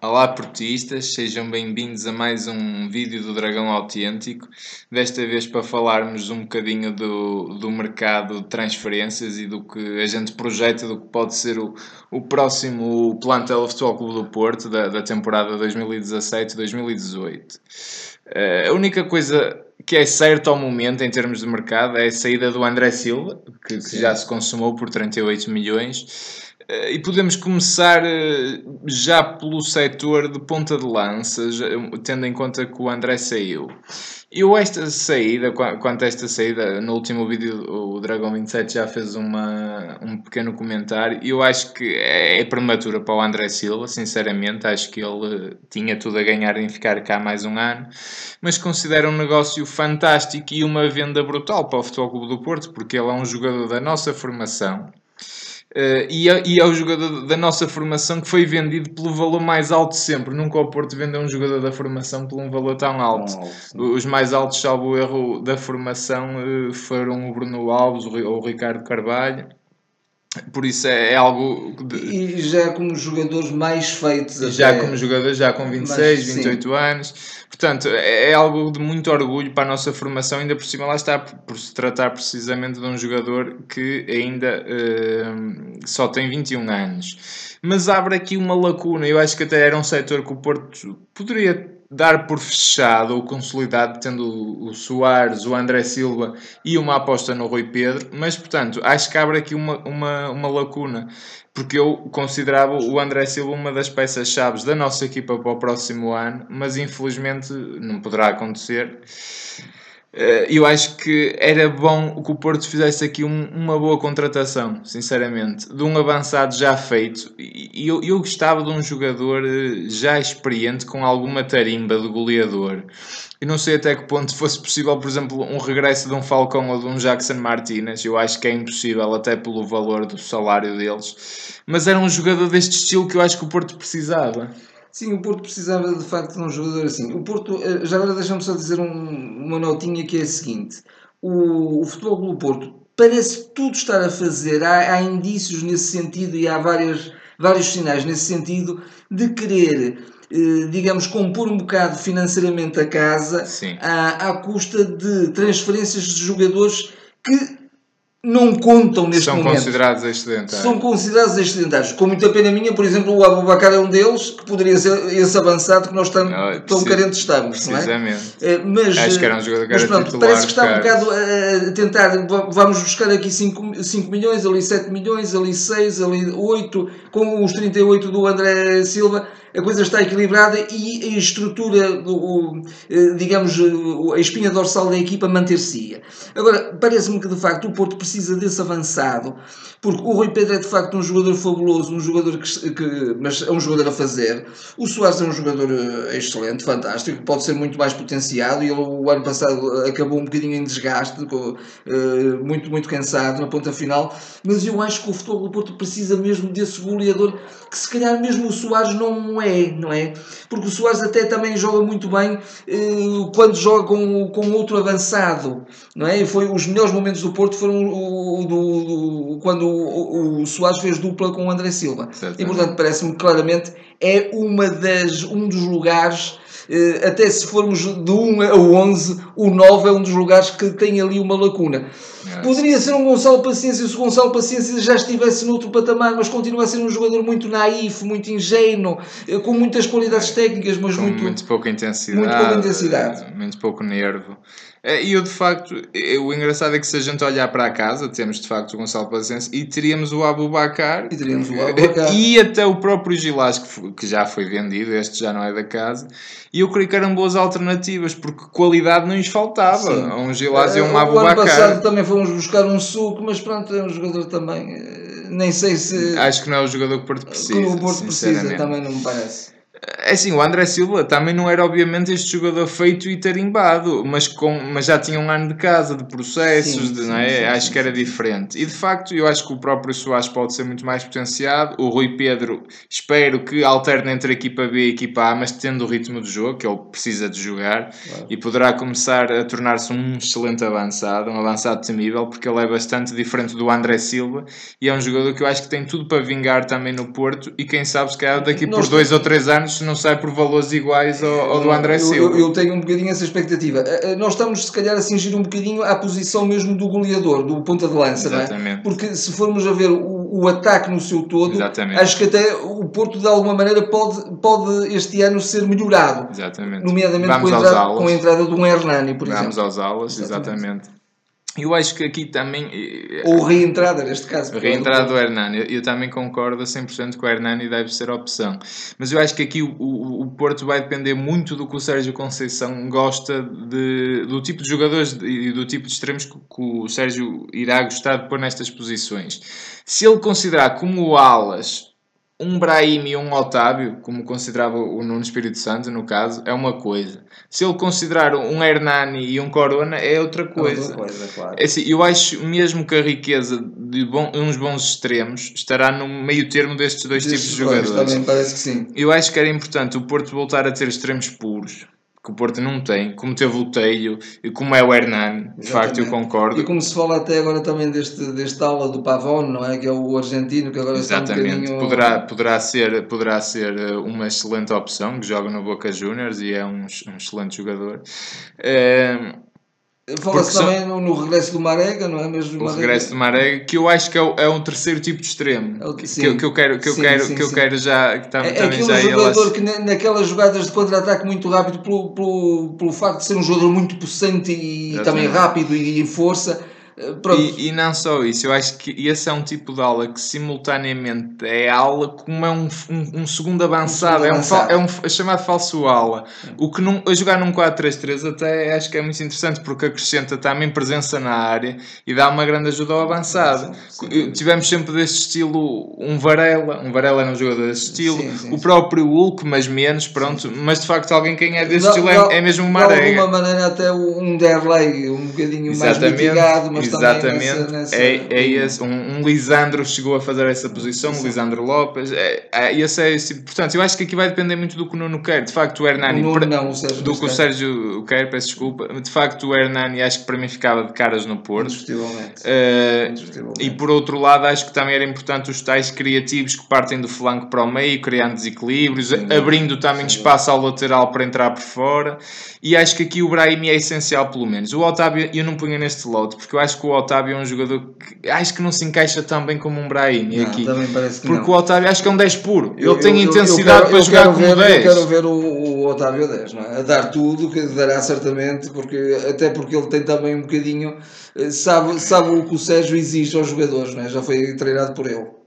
Olá portistas, sejam bem-vindos a mais um vídeo do Dragão Autêntico. Desta vez para falarmos um bocadinho do, do mercado de transferências e do que a gente projeta, do que pode ser o, o próximo plantel do Futebol Clube do Porto da, da temporada 2017-2018. Uh, a única coisa que é certa ao momento em termos de mercado é a saída do André Silva, que, que já se consumou por 38 milhões. Eh, e podemos começar eh, já pelo setor de ponta de lança, tendo em conta que o André saiu. Eu esta saída, quanto a esta saída, no último vídeo o Dragon 27 já fez uma, um pequeno comentário. Eu acho que é prematura para o André Silva, sinceramente, acho que ele tinha tudo a ganhar em ficar cá mais um ano, mas considero um negócio fantástico e uma venda brutal para o Futebol Clube do Porto, porque ele é um jogador da nossa formação, Uh, e, é, e o jogador da nossa formação que foi vendido pelo valor mais alto sempre. Nunca o Porto vendeu um jogador da formação por um valor tão alto. Os mais altos, salvo o erro da formação, uh, foram o Bruno Alves ou o Ricardo Carvalho. Por isso é, é algo. De... E já como jogadores mais feitos. Já até... como jogadores, já com 26, Mas, 28 sim. anos. Portanto, é, é algo de muito orgulho para a nossa formação, ainda por cima lá está, por se tratar precisamente de um jogador que ainda uh, só tem 21 anos. Mas abre aqui uma lacuna, eu acho que até era um setor que o Porto poderia dar por fechado ou consolidado, tendo o Soares, o André Silva e uma aposta no Rui Pedro, mas portanto acho que abre aqui uma, uma, uma lacuna, porque eu considerava o André Silva uma das peças-chave da nossa equipa para o próximo ano, mas infelizmente não poderá acontecer. Eh, eu acho que era bom que o Porto fizesse aqui um, uma boa contratação, sinceramente, de um avançado já feito. E eu, eu gostava de um jogador eh, já experiente com alguma tarimba de goleador. E não sei até que ponto fosse possível, por exemplo, um regresso de um Falcão ou de um Jackson Martinez. Eu acho que é impossível, até pelo valor do salário deles. Mas era um jogador deste estilo que eu acho que o Porto precisava. Sim, o Porto precisava de facto de um jogador assim. O Porto, eh, já agora deixa-me só dizer um, uma notinha que é a seguinte: o, o Futebol do Porto parece tudo estar a fazer, há, há indícios nesse sentido e há várias, vários sinais nesse sentido de querer eh, digamos, compor um bocado financeiramente a casa à, à, custa de transferências de jogadores que não contam neste São momento. São considerados excedentários. São considerados excedentários. Com muita pena minha, por exemplo, o Abubacar é um deles, que poderia ser esse avançado que nós estamos, não, tão carentes estamos. Precisamente. Não é? mas, Acho que era um jogador que mas pronto, parece que está um bocado a tentar, vamos buscar aqui 5, 5 milhões, ali 7 milhões, ali 6, ali 8, com os 38 do André Silva a coisa está equilibrada e a estrutura, o, eh, digamos, a espinha dorsal da equipa manter-se-ia. Agora, parece-me que de facto o Porto precisa desse avançado, porque o Rui Pedro é de facto um jogador fabuloso, um jogador que, que mas é um jogador a fazer. O Soares é um jogador eh, excelente, fantástico, pode ser muito mais potenciado e ele o ano passado acabou um bocadinho em desgaste, eh, muito, muito cansado na ponta final, mas eu acho que o futebol do Porto precisa mesmo desse goleador que se calhar mesmo o Soares não é, não é? Porque o Soares até também joga muito bem eh, quando joga com, com outro avançado, não é? Foi, os melhores momentos do Porto foram o, do, do, quando o, o, Soares fez dupla com o André Silva. E portanto parece-me claramente é uma das, um dos lugares até se formos de 1 a 11, o 9 é um dos lugares que tem ali uma lacuna. É. Poderia ser um Gonçalo Paciência se o Gonçalo Paciência já estivesse noutro patamar, mas continua a ser um jogador muito naif, muito ingênuo, eh, com muitas qualidades técnicas, mas com muito, muito pouca intensidade. Muito pouca intensidade. Muito pouco nervo. E eu, de facto, o engraçado é que se a gente olhar para a casa, temos de facto o Gonçalo Paciência e teríamos o Abubacar e teríamos o Abubacar e até o próprio Gilás, que, que já foi vendido, este já não é da casa. E eu creio que eram boas alternativas, porque qualidade não lhes faltava. Sim. Um Gilás e um Abubacar. O ano passado também fomos buscar um suco, mas pronto, é um jogador também. Eh, nem sei se. Acho que não é o jogador que o Porto precisa. Que o Porto precisa, também não me parece. É assim, o André Silva também não era obviamente este jogador feito e tarimbado, mas, com, mas já tinha um ano de casa, de processos, sim, de, sim, é? Sim, acho que era diferente. E de facto, eu acho que o próprio Soares pode ser muito mais potenciado. O Rui Pedro, espero que alterne entre a equipa B e a equipa A, mas tendo o ritmo do jogo, que ele precisa de jogar, claro. e poderá começar a tornar-se um excelente avançado, um avançado temível, porque ele é bastante diferente do André Silva e é um jogador que eu acho que tem tudo para vingar também no Porto. E quem sabe, se calhar daqui por dois ou três anos Santos não sai por valores iguais ao, ao do André Silva. Eu, eu, tenho um bocadinho essa expectativa. Eh, eh, nós estamos, se calhar, a cingir um bocadinho à posição mesmo do goleador, do ponta de lança, Exatamente. não é? Porque se formos a ver o, o ataque no seu todo, Exatamente. acho que até o Porto, de alguma maneira, pode, pode este ano ser melhorado. Exatamente. Nomeadamente com a, entrada, com a, entrada, de um Hernani, por Vamos exemplo. Vamos às aulas, exatamente. exatamente. Eu acho que aqui também. Eh, Ou reentrada, neste caso. Reentrada do Hernani. Eu, eu também concordo a 100% que o Hernani deve ser a opção. Mas eu acho que aqui o, o, o, Porto vai depender muito do que o Sérgio Conceição gosta de, do tipo de jogadores e do tipo de extremos que, que o Sérgio irá gostar de pôr nestas posições. Se ele considerar como alas um Brahim e um Otávio, como considerava o Nuno Espírito Santo, no caso, é uma coisa. Se ele considerar um Hernani e um Corona, é outra coisa. É outra coisa claro. é assim, eu acho mesmo que a riqueza de bom, uns bons extremos estará no meio termo destes dois Destes tipos de jogadores. Também parece que sim. Eu acho que era importante o Porto voltar a ter extremos puros que o Porto não tem, como teve o Teio e como é o Hernani, de facto eu concordo. E como se fala até agora também deste, deste aula do Pavón, não é? Que é o argentino que agora Exatamente. está um bocadinho... poderá, poderá, ser, poderá ser eh, uma excelente opção, que joga no Boca Juniors e é um, um excelente jogador. É, Fala-se também são... no, regresso do Marega, não é? Mesmo o Marega. regresso do Marega, que eu acho que é, é um terceiro tipo de extremo. É que, que, eu, que eu quero, que eu sim, quero, sim, que eu quero já. Que é, aquele já jogador elas... que naquelas jogadas de contra-ataque muito rápido, pelo, pelo, pelo facto de ser um jogador muito possante e Exatamente. também rápido e em força e, e, não só isso, eu acho que esse é um tipo de aula que simultaneamente é aula como é um, um, um segundo avançado, um segundo é, avançado. Um, é, um, é chamado falso aula. O que não, a jogar num 4-3-3 até acho que é muito interessante porque acrescenta também presença na área e dá uma grande ajuda ao avançado. Sim, sim. Tivemos sempre deste estilo um Varela, um Varela era um jogador desse estilo, o próprio Hulk, mas menos, pronto, mas de facto alguém quem é desse não, estilo é, é mesmo uma De alguma maneira até um Derley um bocadinho Exatamente. mais mitigado, mas Exatamente, nessa, é, é esse, um, um, Lisandro chegou a fazer essa posição, um Lisandro Lopes, é, é, esse é esse, portanto, eu acho que aqui vai depender muito do que o Nuno quer, de facto o Hernani, o Nuno, não, o Sérgio do que o Sérgio quer, peço desculpa, de facto o Hernani acho que para mim ficava de caras no Porto, uh, e por outro lado acho que também era importante os tais criativos que partem do flanco para o meio, criando desequilíbrios, Sim, abrindo também espaço ao lateral para entrar por fora, e acho que aqui o Brahim é essencial pelo menos, o Otávio eu não punha neste lote, porque eu acho que o Otávio é um jogador que acho que não se encaixa tão bem como um Brahim não, aqui. porque não. o Otávio acho que é um 10 puro. Ele eu, tem eu, intensidade eu quero, para jogar como ver, 10. Eu quero ver o, o Otávio 10, não é? a dar tudo, que dará certamente, porque, até porque ele tem também um bocadinho, eh, sabe, sabe o que o Sérgio exige aos jogadores, não é? já foi treinado por ele.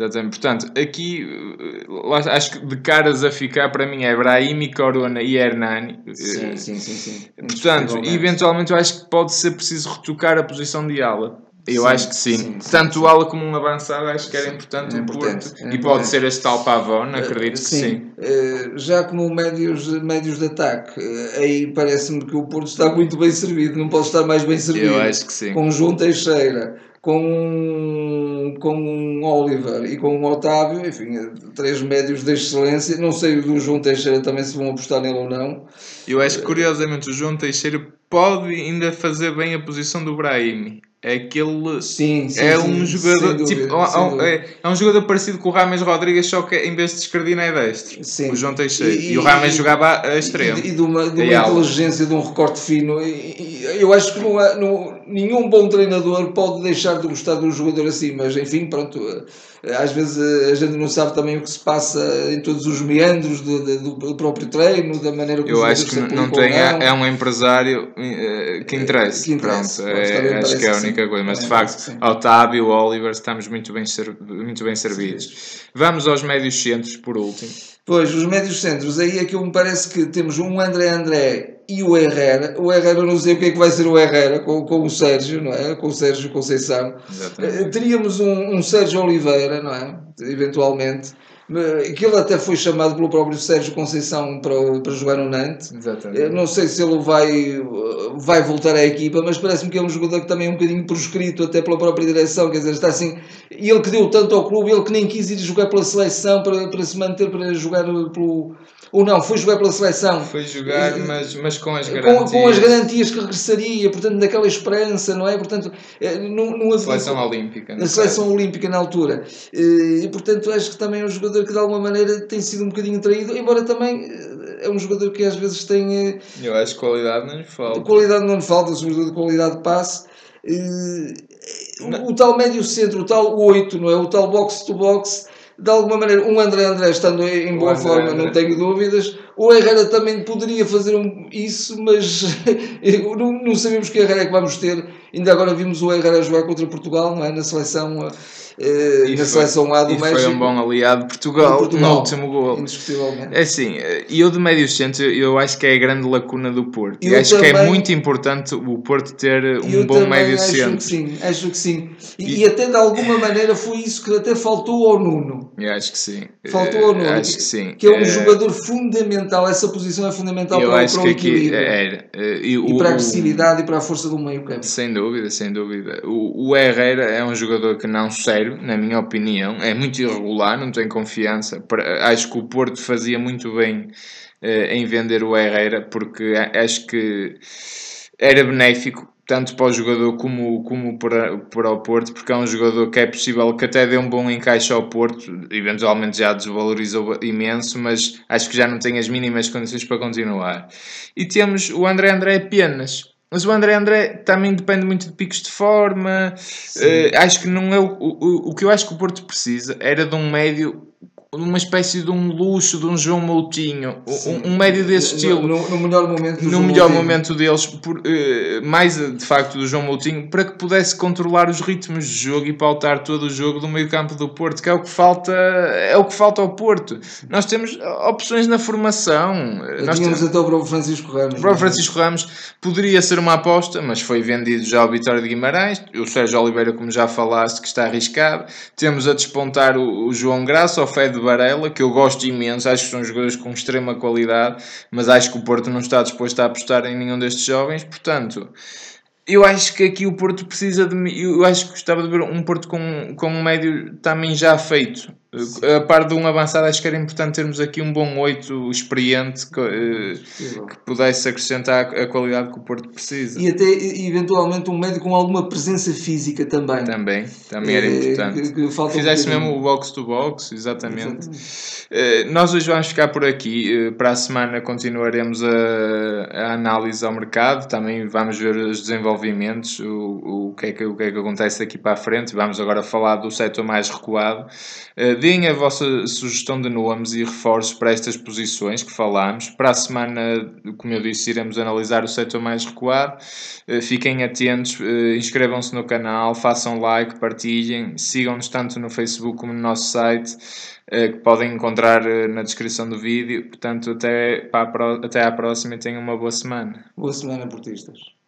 Exatamente. Portanto, aqui eh, acho que de caras a ficar para mim é Brahimi, Corona e Hernani. Sim, sim, sim. sim. Portanto, eventualmente eu acho que pode ser preciso retocar a posição de ala. Eu sim, acho que sim. sim Tanto o ala como um avançado acho que era importante, é importante, Porto. É importante. E pode ser este tal Pavão, acredito que sim. sim. Eh, já como médios, médios de ataque, eh, aí parece-me que o Porto está muito bem servido, não pode estar mais bem servido. Eu acho que sim. Com João Teixeira, com, com um Oliver e com um Otávio, enfim, três médios de excelência. Não sei do João Teixeira também se vão apostar nele ou não. Eu acho que curiosamente o João Teixeira pode ainda fazer bem a posição do Brahim é aquele sim, sim, é um jogador dúvida, tipo, é, é, um jogador parecido com o Rames Rodrigues só que em vez de escardina é destro sim. o João Teixeira e, e, e o Rames jogava a extremo e, de uma, de uma inteligência de um recorte fino eu acho que não, há, não, nenhum bom treinador pode deixar de gostar de um jogador assim mas enfim pronto às vezes a gente não sabe também o que se passa em todos os meandros do, do, do próprio treino, da maneira como Eu acho que não tem, não. é um empresário eh, que interessa. Que interessa. Pronto, é, acho que é a única coisa, mas de facto, Otávio, Oliver, estamos muito bem, muito bem servidos. Vamos aos médios centros, por último. Pois, os médios centros, aí é que me parece que temos um André André e o Herrera. O Herrera, não sei o que é que vai ser o Herrera com, com o Sérgio, não é? Com o Sérgio Conceição. Exatamente. Eh, teríamos um, um Sérgio Oliveira, não é? Eventualmente que ele até foi chamado pelo próprio Sérgio Conceição para, para jogar no Nantes. Exatamente. não sei se ele vai, vai voltar à equipa, mas parece-me que é um jogador que também é um bocadinho proscrito até pela própria direção, quer dizer, está assim, ele que deu tanto ao clube, ele que nem quis ir jogar pela seleção para, para se manter, para jogar pelo, ou não, foi jogar pela seleção. Foi jogar, mas, mas com as garantias. Com, com as garantias que regressaria, portanto, daquela esperança, não é? Portanto, eh, não, não Seleção olímpica. Na seleção caso. olímpica na altura. Eh, e, portanto, acho que também é um jogador que de alguma maneira tem sido um bocadinho traído, embora também eh, é um jogador que às vezes tem. Eu acho que qualidade não lhe falta. qualidade não lhe falta, sobretudo de qualidade de passe. O, o tal médio centro, o tal 8, não é? O tal box to box, de alguma maneira, um André André estando em boa André forma, André. não tenho dúvidas. O Herrera também poderia fazer um- isso, mas não, não sabemos que Herrera é que vamos ter. Ainda agora vimos o Herrera jogar contra Portugal, não é? Na seleção, E na seleção A do e México. foi um bom aliado de Portugal, Portugal, no último gol. Indiscutivelmente. É assim, eh, eu de médio centro, eu acho que é a grande lacuna do Porto. E Eu acho que é também- muito importante o Porto ter E um eu bom também médio acho centro. que sim, acho que sim. E, E- e até de alguma maneira foi isso que até faltou ao Nuno. Eu acho que sim. Faltou ao Eh, Nuno. Acho que sim. Que é um jogador fundamental, essa posição é fundamental Eu para, acho para o equilíbrio. era. eh, E, E o- para a o- agressividade e para a força do meio campo. Sem dúvida, sem dúvida. O, o Herrera é um jogador que não serve, na minha opinião. É muito irregular, não tem confiança. Acho que o Porto fazia muito bem eh, em vender o Herrera, porque acho que era benéfico tanto para o jogador como, como para, para o Porto, porque é um jogador que é possível que até dê um bom encaixe ao Porto, eventualmente já desvalorizou imenso, mas acho que já não tem as mínimas condições para continuar. E temos o André André apenas. Mas o André André também depende muito de picos de forma. Eh, acho que não é o, o, o que eu acho que o Porto precisa era de um médio, uma espécie de um luxo, de um João Moutinho, um, um médio desse estilo No, no melhor momento do no João melhor Moutinho. momento deles, por, eh, mais eh, de facto do João Moutinho, para que pudesse controlar os ritmos de jogo e pautar todo o jogo do meio campo do Porto, que é o que falta, é o que falta ao Porto. Nós temos opções na formação. Nós Tínhamos temos, até o próprio Francisco Ramos. o próprio Francisco Ramos poderia ser uma aposta, mas foi vendido já ao Vitória de Guimarães. O Sérgio Oliveira, como já falaste, que está arriscado. Temos a despontar o, o João Graça, o Fé Varela, que eu gosto imenso. Acho que são jogadores com extrema qualidade, mas acho que o Porto não está disposto a apostar em nenhum destes jovens. Portanto, eu acho que aqui o Porto precisa de. Eu acho que gostava de ver um Porto com, com um médio também já feito. A par de um avançado, acho que era importante termos aqui um bom 8 experiente que, eh, que pudesse acrescentar a qualidade que o Porto precisa. E até eventualmente um médio com alguma presença física também. Também, também era Eh, importante. que- um Fizesse bocadinho. mesmo o box to box, exatamente. Eh, nós hoje vamos ficar por aqui. Para a semana continuaremos a, a análise ao mercado. Também vamos ver os desenvolvimentos, o, o, que é que, o que é que acontece daqui para a frente. Vamos agora falar do setor mais recuado. Deem a vossa sugestão de nomes e reforços para estas posições que falámos. Para a semana, como eu disse, iremos analisar o setor mais recuado. Eh, fiquem atentos, eh, inscrevam-se no canal, façam like, partilhem, sigam-nos tanto no Facebook como no nosso site, eh, que podem encontrar na descrição do vídeo. Portanto, até, para até à próxima e tenham uma boa semana. Boa semana, portistas.